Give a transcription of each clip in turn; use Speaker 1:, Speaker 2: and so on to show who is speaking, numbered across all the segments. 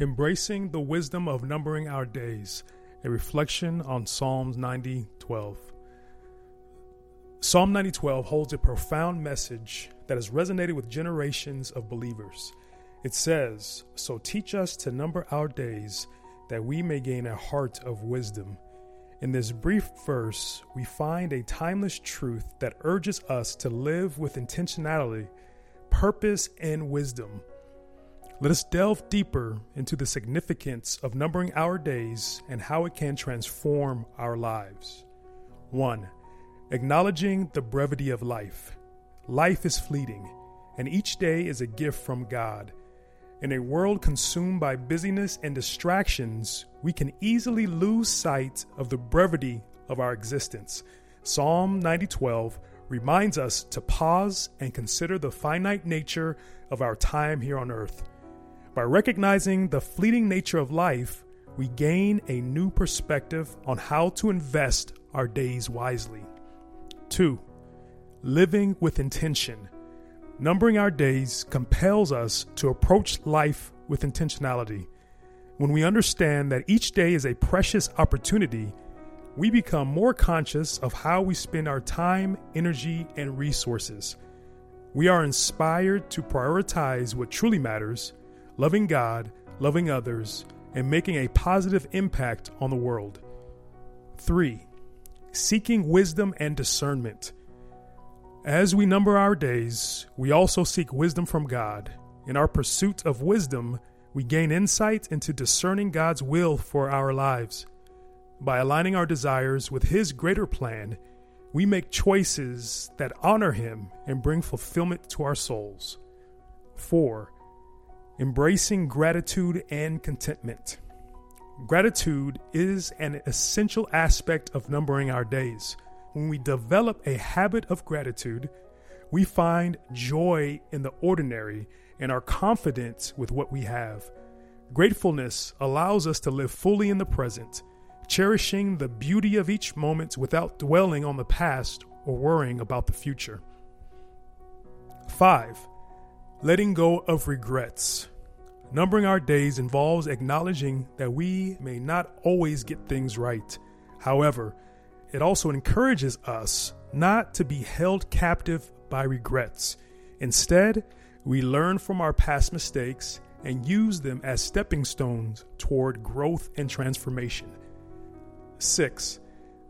Speaker 1: Embracing the wisdom of numbering our days, a reflection on Psalms 90:12. Psalm 90:12 holds a profound message that has resonated with generations of believers. It says, "So teach us to number our days that we may gain a heart of wisdom." In this brief verse, we find a timeless truth that urges us to live with intentionality, purpose, and wisdom. Let us delve deeper into the significance of numbering our days and how it can transform our lives. 1. Acknowledging the brevity of life. Life is fleeting, and each day is a gift from God. In a world consumed by busyness and distractions, we can easily lose sight of the brevity of our existence. Psalm 90:12 reminds us to pause and consider the finite nature of our time here on earth. By recognizing the fleeting nature of life, we gain a new perspective on how to invest our days wisely. 2. Living with intention. Numbering our days compels us to approach life with intentionality. When we understand that each day is a precious opportunity, we become more conscious of how we spend our time, energy, and resources. We are inspired to prioritize what truly matters loving God, loving others, and making a positive impact on the world. 3. Seeking wisdom and discernment. As we number our days, we also seek wisdom from God. In our pursuit of wisdom, we gain insight into discerning God's will for our lives. By aligning our desires with His greater plan, we make choices that honor Him and bring fulfillment to our souls. 4 embracing gratitude and contentment. Gratitude is an essential aspect of numbering our days. When we develop a habit of gratitude, we find joy in the ordinary and are confident with what we have. Gratefulness allows us to live fully in the present, cherishing the beauty of each moment without dwelling on the past or worrying about the future. 5 Letting go of regrets. Numbering our days involves acknowledging that we may not always get things right. However, it also encourages us not to be held captive by regrets. Instead, we learn from our past mistakes and use them as stepping stones toward growth and transformation. 6.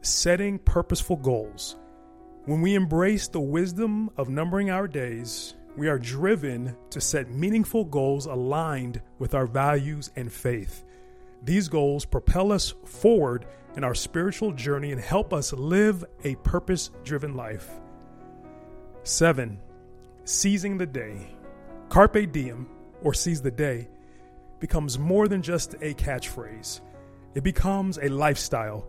Speaker 1: Setting purposeful goals. When we embrace the wisdom of numbering our days, we are driven to set meaningful goals aligned with our values and faith. These goals propel us forward in our spiritual journey and help us live a purpose driven life. 7. Seizing the day. Carpe diem, or seize the day, becomes more than just a catchphrase, it becomes a lifestyle.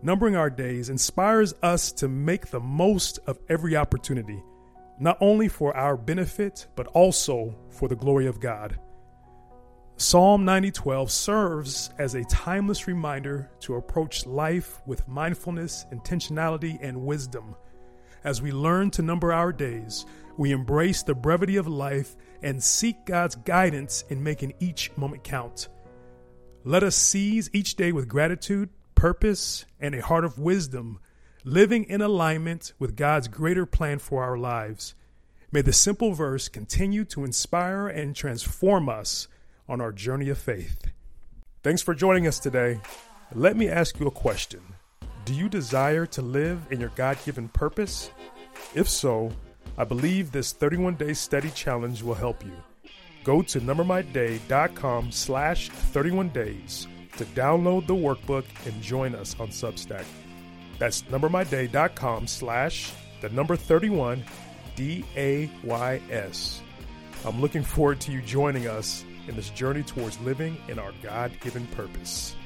Speaker 1: Numbering our days inspires us to make the most of every opportunity not only for our benefit, but also for the glory of God. Psalm 90:12 serves as a timeless reminder to approach life with mindfulness, intentionality, and wisdom. As we learn to number our days, we embrace the brevity of life and seek God's guidance in making each moment count. Let us seize each day with gratitude, purpose, and a heart of wisdom living in alignment with God's greater plan for our lives. May the simple verse continue to inspire and transform us on our journey of faith. Thanks for joining us today. Let me ask you a question Do you desire to live in your God given purpose? If so, I believe this 31 day study challenge will help you. Go to numbermyday.com slash 31 days to download the workbook and join us on Substack. That's numbermyday.com slash the number 31 D A Y S. I'm looking forward to you joining us in this journey towards living in our God given purpose.